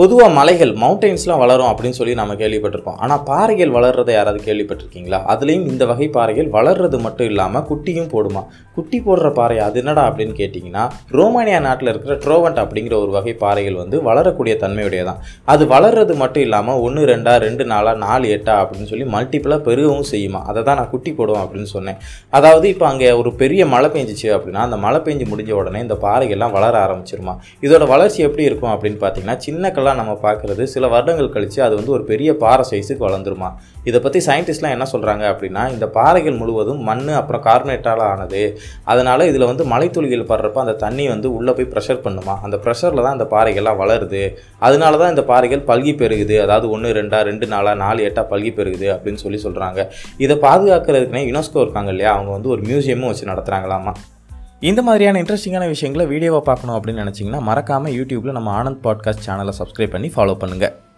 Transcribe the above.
பொதுவாக மலைகள் மவுண்டெயின்ஸ்லாம் வளரும் அப்படின்னு சொல்லி நம்ம கேள்விப்பட்டிருக்கோம் ஆனால் பாறைகள் வளர்றதை யாராவது கேள்விப்பட்டிருக்கீங்களா? அதுலேயும் இந்த வகை பாறைகள் வளர்றது மட்டும் இல்லாமல் குட்டியும் போடுமா? குட்டி போடுற பாறை அது என்னடா அப்படின்னு கேட்டிங்கன்னா ரோமானியா நாட்டில் இருக்கிற ட்ரோவண்ட் அப்படிங்கிற ஒரு வகை பாறைகள் வந்து வளரக்கூடிய தன்மையுடைய தான் அது வளர்றது மட்டும் இல்லாமல் ஒன்று ரெண்டா ரெண்டு நாளா நாலு எட்டா அப்படின்னு சொல்லி மல்டிப்புளாக பெருகவும் செய்யுமா? அதை தான் நான் குட்டி போடுவோம் அப்படின்னு சொன்னேன். அதாவது இப்போ அங்கே ஒரு பெரிய மழை பெஞ்சிச்சு அப்படின்னா அந்த மழை பெஞ்சு முடிஞ்ச உடனே இந்த பாறைகள்லாம் வளர ஆரம்பிச்சிருமா? இதோட வளர்ச்சி எப்படி இருக்கும் அப்படின்னு பார்த்தீங்கன்னா சின்ன கல்லாக நம்ம பார்க்குறது சில வருடங்கள் கழித்து அது வந்து ஒரு பெரிய பாறை சைஸுக்கு வளர்ந்துருமா? இதை பற்றி சயின்டிஸ்ட்லாம் என்ன சொல்கிறாங்க அப்படின்னா இந்த பாறைகள் முழுவதும் மண் அப்புறம் கார்பனேட்டால் ஆனது அதனால் இதில் வந்து மலைத்துளிகள் படுறப்ப அந்த தண்ணி வந்து உள்ளே போய் ப்ரெஷர் பண்ணுமா? அந்த ப்ரெஷரில் தான் இந்த பாறைகள்லாம் வளருது. அதனால தான் இந்த பாறைகள் பல்கி பெருகுது. அதாவது ஒன்று ரெண்டா ரெண்டு நாளாக நாலு எட்டாக பல்கி பெருகுது அப்படின்னு சொல்லி சொல்கிறாங்க இதை பாதுகாக்கிறதுக்குனே யுனெஸ்கோ இருக்காங்க இல்லையா? அவங்க வந்து ஒரு மியூசியமும் வச்சு நடத்துகிறாங்களாமா இந்த மாதிரியான இன்ட்ரெஸ்டிங்கான விஷயங்களை வீடியோவை பார்க்கணும் அப்படின்னு நினச்சிங்கன்னா மறக்காமல் யூடியூப்பில் நம்ம ஆனந்த் பாட்காஸ்ட் சேனலை சப்ஸ்கிரைப் பண்ணி ஃபாலோ பண்ணுங்கள்